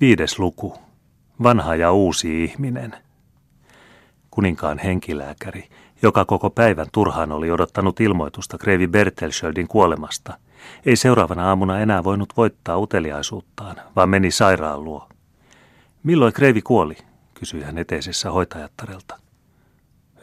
Viides luku. Vanha ja uusi ihminen. Kuninkaan henkilääkäri, joka koko päivän turhaan oli odottanut ilmoitusta Kreivi Bertelschöldin kuolemasta, ei seuraavana aamuna enää voinut voittaa uteliaisuuttaan, vaan meni sairaan luo. Milloin Kreivi kuoli, kysyi hän eteisessä hoitajattarelta.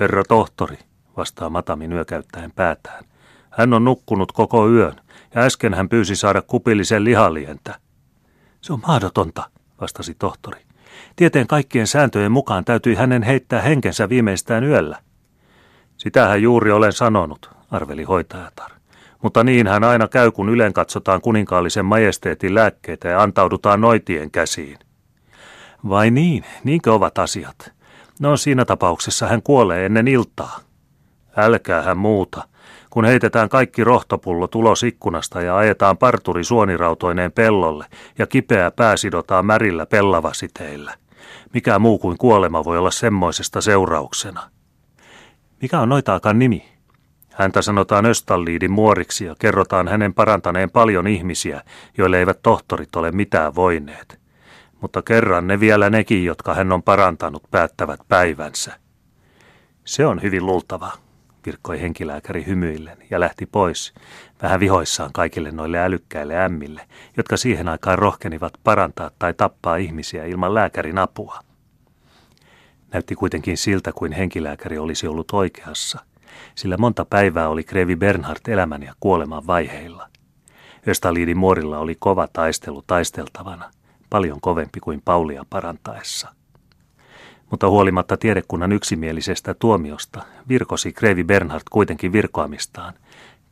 Herra tohtori, vastaa Matami nyökäyttäen päätään. Hän on nukkunut koko yön, ja äsken hän pyysi saada kupillisen lihalientä. Se on mahdotonta, vastasi tohtori. Tieteen kaikkien sääntöjen mukaan täytyi hänen heittää henkensä viimeistään yöllä. Sitähän juuri olen sanonut, arveli hoitajatar. Mutta niin hän aina käy, kun ylen katsotaan kuninkaallisen majesteetin lääkkeitä ja antaudutaan noitien käsiin. Vai niin, niinkö ovat asiat? No siinä tapauksessa hän kuolee ennen iltaa. Älkää hän muuta. Kun heitetään kaikki rohtopullo tulos ikkunasta ja ajetaan parturi suonirautoineen pellolle ja kipeä pää sidotaan märillä pellavasiteillä. Mikä muu kuin kuolema voi olla semmoisesta seurauksena? Mikä on noitaakaan nimi? Häntä sanotaan Östalliidin muoriksi ja kerrotaan hänen parantaneen paljon ihmisiä, joille eivät tohtorit ole mitään voineet. Mutta kerran ne vielä nekin, jotka hän on parantanut, päättävät päivänsä. Se on hyvin luultavaa virkkoi henkilääkäri hymyillen ja lähti pois, vähän vihoissaan kaikille noille älykkäille ämmille, jotka siihen aikaan rohkenivat parantaa tai tappaa ihmisiä ilman lääkärin apua. Näytti kuitenkin siltä, kuin henkilääkäri olisi ollut oikeassa, sillä monta päivää oli Krevi Bernhard elämän ja kuoleman vaiheilla. Östaliidin muorilla oli kova taistelu taisteltavana, paljon kovempi kuin Paulia parantaessa – mutta huolimatta tiedekunnan yksimielisestä tuomiosta virkosi Krevi Bernhard kuitenkin virkoamistaan.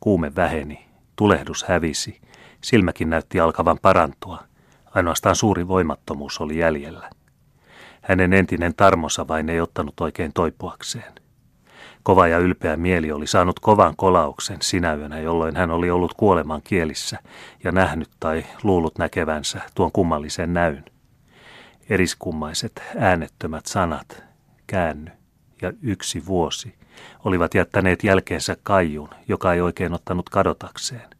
Kuume väheni, tulehdus hävisi, silmäkin näytti alkavan parantua. Ainoastaan suuri voimattomuus oli jäljellä. Hänen entinen tarmonsa vain ei ottanut oikein toipuakseen. Kova ja ylpeä mieli oli saanut kovan kolauksen sinä yönä, jolloin hän oli ollut kuoleman kielissä ja nähnyt tai luullut näkevänsä tuon kummallisen näyn eriskummaiset äänettömät sanat, käänny ja yksi vuosi, olivat jättäneet jälkeensä kaijun, joka ei oikein ottanut kadotakseen.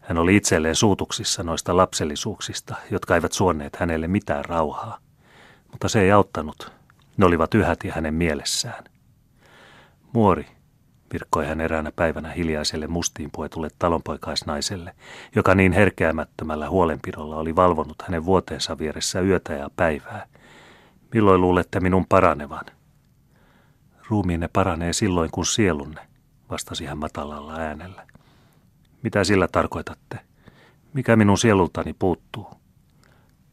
Hän oli itselleen suutuksissa noista lapsellisuuksista, jotka eivät suonneet hänelle mitään rauhaa. Mutta se ei auttanut. Ne olivat yhäti hänen mielessään. Muori, virkkoi hän eräänä päivänä hiljaiselle mustiin puetulle talonpoikaisnaiselle, joka niin herkeämättömällä huolenpidolla oli valvonut hänen vuoteensa vieressä yötä ja päivää. Milloin luulette minun paranevan? Ruumiinne paranee silloin, kun sielunne, vastasi hän matalalla äänellä. Mitä sillä tarkoitatte? Mikä minun sielultani puuttuu?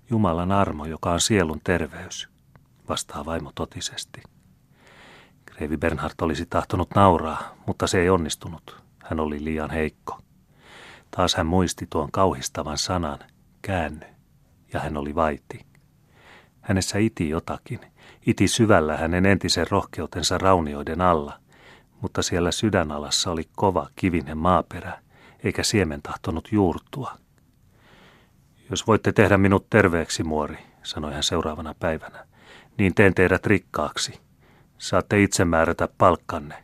Jumalan armo, joka on sielun terveys, vastaa vaimo totisesti. Kreivi Bernhard olisi tahtonut nauraa, mutta se ei onnistunut. Hän oli liian heikko. Taas hän muisti tuon kauhistavan sanan, käänny, ja hän oli vaiti. Hänessä iti jotakin, iti syvällä hänen entisen rohkeutensa raunioiden alla, mutta siellä sydänalassa oli kova kivinen maaperä, eikä siemen tahtonut juurtua. Jos voitte tehdä minut terveeksi, muori, sanoi hän seuraavana päivänä, niin teen teidät rikkaaksi. Saatte itse määrätä palkkanne.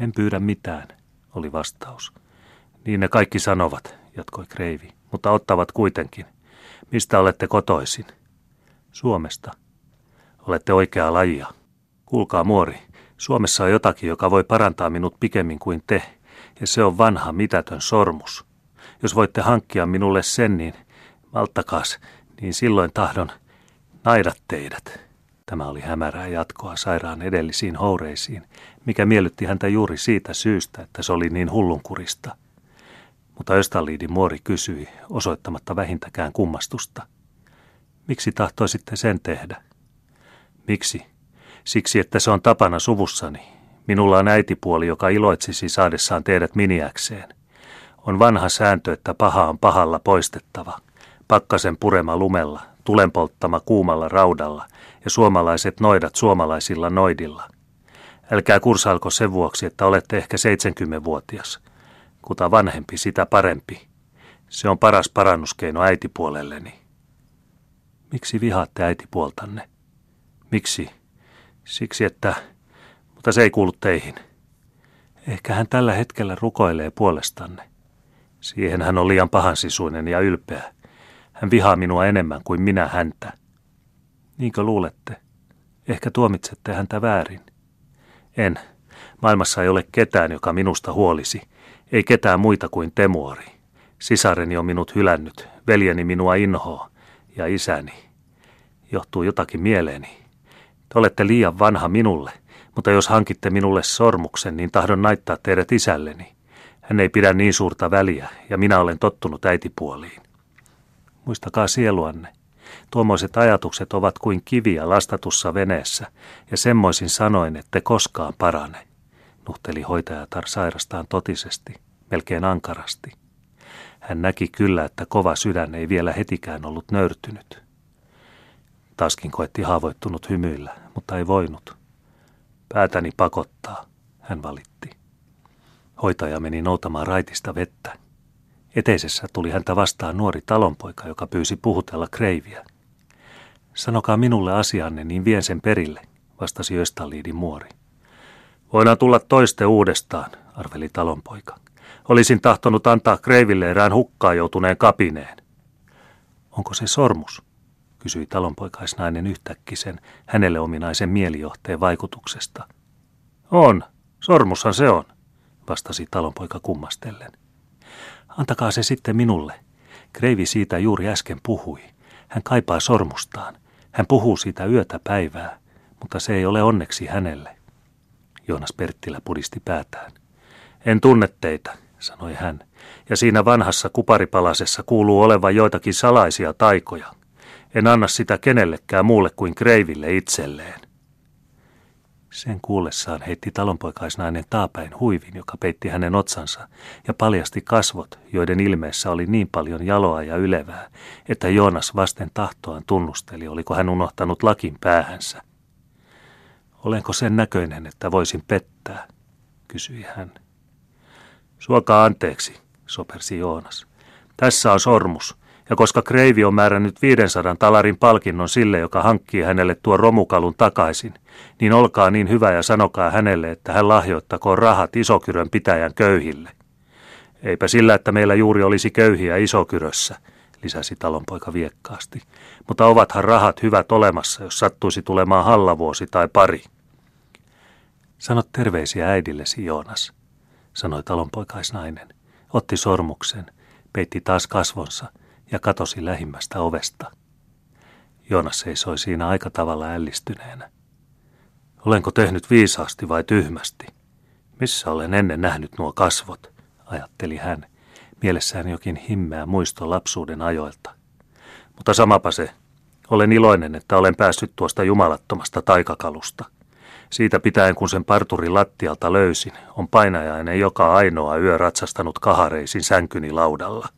En pyydä mitään, oli vastaus. Niin ne kaikki sanovat, jatkoi Kreivi, mutta ottavat kuitenkin. Mistä olette kotoisin? Suomesta. Olette oikea lajia. Kuulkaa muori, Suomessa on jotakin, joka voi parantaa minut pikemmin kuin te, ja se on vanha mitätön sormus. Jos voitte hankkia minulle sen, niin malttakaas, niin silloin tahdon naidat teidät. Tämä oli hämärää jatkoa sairaan edellisiin houreisiin, mikä miellytti häntä juuri siitä syystä, että se oli niin hullunkurista. Mutta Östaliidin muori kysyi, osoittamatta vähintäkään kummastusta. Miksi tahtoisitte sen tehdä? Miksi? Siksi, että se on tapana suvussani. Minulla on äitipuoli, joka iloitsisi saadessaan teidät miniäkseen. On vanha sääntö, että paha on pahalla poistettava. Pakkasen purema lumella, tulenpolttama kuumalla raudalla ja suomalaiset noidat suomalaisilla noidilla. Älkää kursalko sen vuoksi, että olette ehkä 70-vuotias. Kuta vanhempi, sitä parempi. Se on paras parannuskeino äitipuolelleni. Miksi vihaatte äitipuoltanne? Miksi? Siksi, että... Mutta se ei kuulu teihin. Ehkä hän tällä hetkellä rukoilee puolestanne. Siihen hän on liian pahansisuinen ja ylpeä. Hän vihaa minua enemmän kuin minä häntä. Niinkö luulette? Ehkä tuomitsette häntä väärin. En. Maailmassa ei ole ketään, joka minusta huolisi. Ei ketään muita kuin Temuori. Sisareni on minut hylännyt, veljeni minua inhoa ja isäni. Johtuu jotakin mieleeni. Te olette liian vanha minulle, mutta jos hankitte minulle sormuksen, niin tahdon naittaa teidät isälleni. Hän ei pidä niin suurta väliä, ja minä olen tottunut äitipuoliin. Muistakaa sieluanne. Tuommoiset ajatukset ovat kuin kiviä lastatussa veneessä, ja semmoisin sanoin, että koskaan parane, nuhteli hoitajatar sairastaan totisesti, melkein ankarasti. Hän näki kyllä, että kova sydän ei vielä hetikään ollut nöyrtynyt. Taskin koetti haavoittunut hymyillä, mutta ei voinut. Päätäni pakottaa, hän valitti. Hoitaja meni noutamaan raitista vettä. Eteisessä tuli häntä vastaan nuori talonpoika, joka pyysi puhutella kreiviä. Sanokaa minulle asianne, niin vien sen perille, vastasi Östaliidin muori. Voidaan tulla toiste uudestaan, arveli talonpoika. Olisin tahtonut antaa kreiville erään hukkaan joutuneen kapineen. Onko se sormus? kysyi talonpoikaisnainen yhtäkkisen hänelle ominaisen mielijohteen vaikutuksesta. On, sormushan se on, vastasi talonpoika kummastellen. Antakaa se sitten minulle. Kreivi siitä juuri äsken puhui. Hän kaipaa sormustaan. Hän puhuu siitä yötä päivää, mutta se ei ole onneksi hänelle. Joonas Perttilä pudisti päätään. En tunne teitä, sanoi hän, ja siinä vanhassa kuparipalasessa kuuluu olevan joitakin salaisia taikoja. En anna sitä kenellekään muulle kuin Kreiville itselleen. Sen kuullessaan heitti talonpoikaisnainen taapäin huivin, joka peitti hänen otsansa, ja paljasti kasvot, joiden ilmeessä oli niin paljon jaloa ja ylevää, että Joonas vasten tahtoaan tunnusteli, oliko hän unohtanut lakin päähänsä. Olenko sen näköinen, että voisin pettää, kysyi hän. Suokaa anteeksi, sopersi Joonas. Tässä on sormus, ja koska Kreivi on määrännyt 500 talarin palkinnon sille, joka hankkii hänelle tuon romukalun takaisin, niin olkaa niin hyvä ja sanokaa hänelle, että hän lahjoittakoon rahat Isokyrön pitäjän köyhille. Eipä sillä, että meillä juuri olisi köyhiä Isokyrössä, lisäsi talonpoika viekkaasti. Mutta ovathan rahat hyvät olemassa, jos sattuisi tulemaan hallavuosi tai pari. Sanot terveisiä äidillesi, Joonas, sanoi talonpoikaisnainen. Otti sormuksen, peitti taas kasvonsa – ja katosi lähimmästä ovesta. Joonas seisoi siinä aika tavalla ällistyneenä. Olenko tehnyt viisaasti vai tyhmästi? Missä olen ennen nähnyt nuo kasvot, ajatteli hän, mielessään jokin himmeä muisto lapsuuden ajoilta. Mutta samapa se, olen iloinen, että olen päässyt tuosta jumalattomasta taikakalusta. Siitä pitäen, kun sen parturi lattialta löysin, on painajainen joka ainoa yö ratsastanut kahareisin sänkyni laudalla.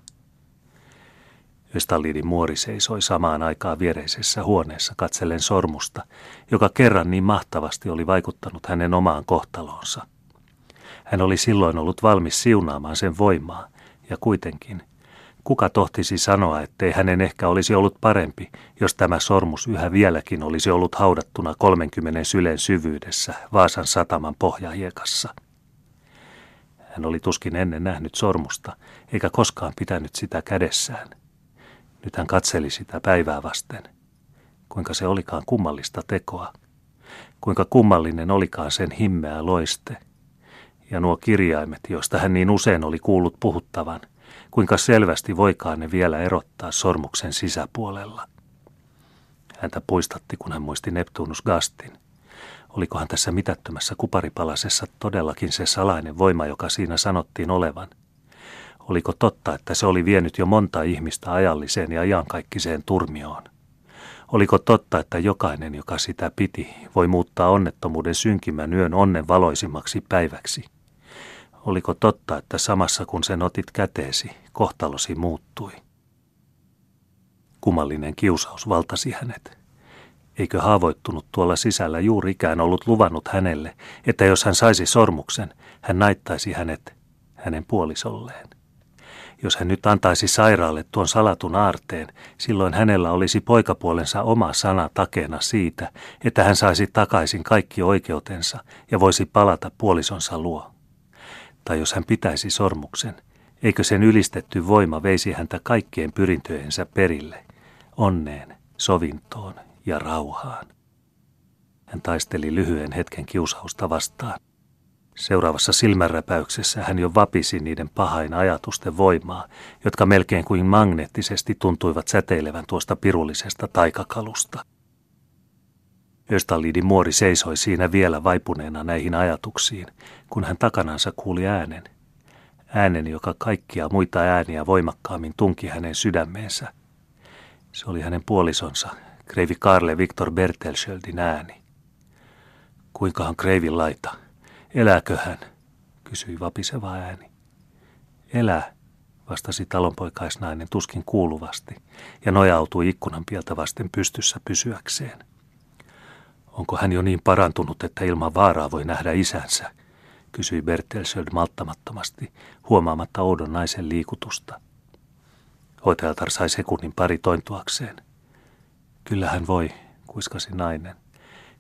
Östallidin muori seisoi samaan aikaan viereisessä huoneessa katsellen sormusta, joka kerran niin mahtavasti oli vaikuttanut hänen omaan kohtaloonsa. Hän oli silloin ollut valmis siunaamaan sen voimaa, ja kuitenkin, kuka tohtisi sanoa, ettei hänen ehkä olisi ollut parempi, jos tämä sormus yhä vieläkin olisi ollut haudattuna 30 sylen syvyydessä Vaasan sataman pohjahiekassa. Hän oli tuskin ennen nähnyt sormusta, eikä koskaan pitänyt sitä kädessään. Nyt hän katseli sitä päivää vasten. Kuinka se olikaan kummallista tekoa. Kuinka kummallinen olikaan sen himmeä loiste. Ja nuo kirjaimet, joista hän niin usein oli kuullut puhuttavan, kuinka selvästi voikaan ne vielä erottaa sormuksen sisäpuolella. Häntä puistatti, kun hän muisti Neptunus Gastin. Olikohan tässä mitättömässä kuparipalasessa todellakin se salainen voima, joka siinä sanottiin olevan – Oliko totta, että se oli vienyt jo monta ihmistä ajalliseen ja iankaikkiseen turmioon? Oliko totta, että jokainen, joka sitä piti, voi muuttaa onnettomuuden synkimän yön onnen valoisimmaksi päiväksi? Oliko totta, että samassa kun sen otit käteesi, kohtalosi muuttui? Kumallinen kiusaus valtasi hänet. Eikö haavoittunut tuolla sisällä juurikään ollut luvannut hänelle, että jos hän saisi sormuksen, hän naittaisi hänet hänen puolisolleen? Jos hän nyt antaisi sairaalle tuon salatun aarteen, silloin hänellä olisi poikapuolensa oma sana takena siitä, että hän saisi takaisin kaikki oikeutensa ja voisi palata puolisonsa luo. Tai jos hän pitäisi sormuksen, Eikö sen ylistetty voima veisi häntä kaikkien pyrintöjensä perille, onneen, sovintoon ja rauhaan? Hän taisteli lyhyen hetken kiusausta vastaan. Seuraavassa silmänräpäyksessä hän jo vapisi niiden pahain ajatusten voimaa, jotka melkein kuin magneettisesti tuntuivat säteilevän tuosta pirullisesta taikakalusta. Östalidin muori seisoi siinä vielä vaipuneena näihin ajatuksiin, kun hän takanansa kuuli äänen. Äänen, joka kaikkia muita ääniä voimakkaammin tunki hänen sydämeensä. Se oli hänen puolisonsa, kreivi Karle Viktor Bertelschöldin ääni. Kuinkahan kreivin laita? Elääkö hän? kysyi vapiseva ääni. Elää, vastasi talonpoikaisnainen tuskin kuuluvasti ja nojautui ikkunan pieltä vasten pystyssä pysyäkseen. Onko hän jo niin parantunut, että ilman vaaraa voi nähdä isänsä? kysyi Bertelsöld malttamattomasti, huomaamatta oudon naisen liikutusta. Hoitajatar sai sekunnin pari tointuakseen. Kyllä hän voi, kuiskasi nainen.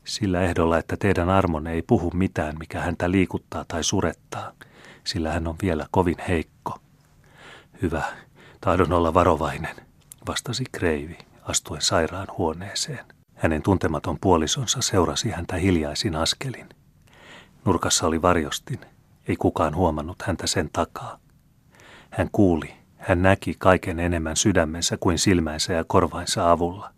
Sillä ehdolla, että teidän armonne ei puhu mitään, mikä häntä liikuttaa tai surettaa, sillä hän on vielä kovin heikko. Hyvä, tahdon olla varovainen, vastasi Kreivi, astuen sairaan huoneeseen. Hänen tuntematon puolisonsa seurasi häntä hiljaisin askelin. Nurkassa oli varjostin, ei kukaan huomannut häntä sen takaa. Hän kuuli, hän näki kaiken enemmän sydämensä kuin silmänsä ja korvainsa avulla.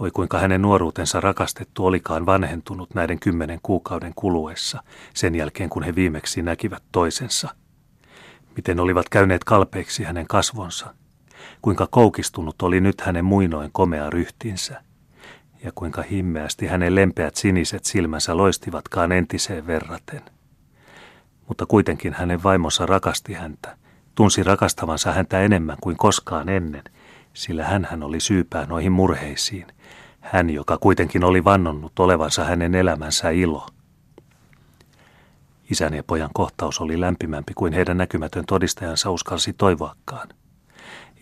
Oi kuinka hänen nuoruutensa rakastettu olikaan vanhentunut näiden kymmenen kuukauden kuluessa, sen jälkeen kun he viimeksi näkivät toisensa. Miten olivat käyneet kalpeiksi hänen kasvonsa. Kuinka koukistunut oli nyt hänen muinoin komea ryhtinsä. Ja kuinka himmeästi hänen lempeät siniset silmänsä loistivatkaan entiseen verraten. Mutta kuitenkin hänen vaimonsa rakasti häntä, tunsi rakastavansa häntä enemmän kuin koskaan ennen, sillä hän oli syypää noihin murheisiin – hän, joka kuitenkin oli vannonnut olevansa hänen elämänsä ilo. Isän ja pojan kohtaus oli lämpimämpi kuin heidän näkymätön todistajansa uskalsi toivoakaan.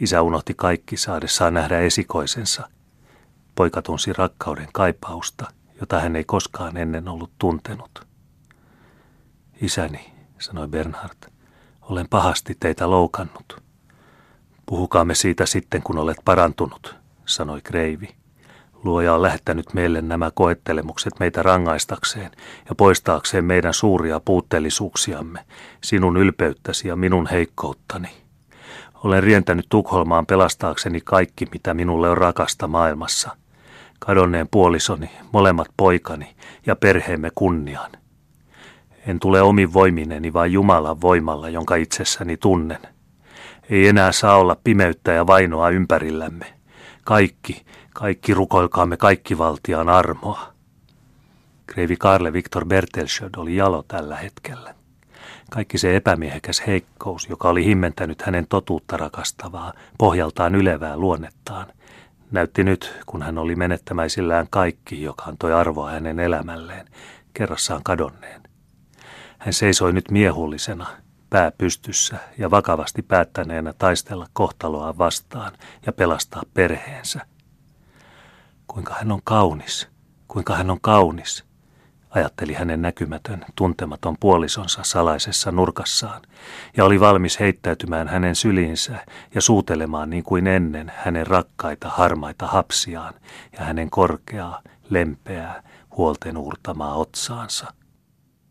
Isä unohti kaikki saadessaan nähdä esikoisensa. Poika tunsi rakkauden kaipausta, jota hän ei koskaan ennen ollut tuntenut. Isäni, sanoi Bernhard, olen pahasti teitä loukannut. Puhukaamme siitä sitten, kun olet parantunut, sanoi Kreivi. Luoja on lähettänyt meille nämä koettelemukset meitä rangaistakseen ja poistaakseen meidän suuria puutteellisuuksiamme, sinun ylpeyttäsi ja minun heikkouttani. Olen rientänyt Tukholmaan pelastaakseni kaikki, mitä minulle on rakasta maailmassa. Kadonneen puolisoni, molemmat poikani ja perheemme kunnian. En tule omin voimineni, vaan Jumalan voimalla, jonka itsessäni tunnen. Ei enää saa olla pimeyttä ja vainoa ympärillämme. Kaikki, kaikki rukoilkaamme kaikki valtiaan armoa. Kreivi Karle Viktor Bertelschöd oli jalo tällä hetkellä. Kaikki se epämiehekäs heikkous, joka oli himmentänyt hänen totuutta rakastavaa, pohjaltaan ylevää luonnettaan, näytti nyt, kun hän oli menettämäisillään kaikki, joka antoi arvoa hänen elämälleen, kerrassaan kadonneen. Hän seisoi nyt miehullisena, pää pystyssä ja vakavasti päättäneenä taistella kohtaloa vastaan ja pelastaa perheensä. Kuinka hän on kaunis, kuinka hän on kaunis, ajatteli hänen näkymätön, tuntematon puolisonsa salaisessa nurkassaan, ja oli valmis heittäytymään hänen syliinsä ja suutelemaan niin kuin ennen hänen rakkaita harmaita hapsiaan ja hänen korkeaa, lempeää, huolten uurtamaa otsaansa.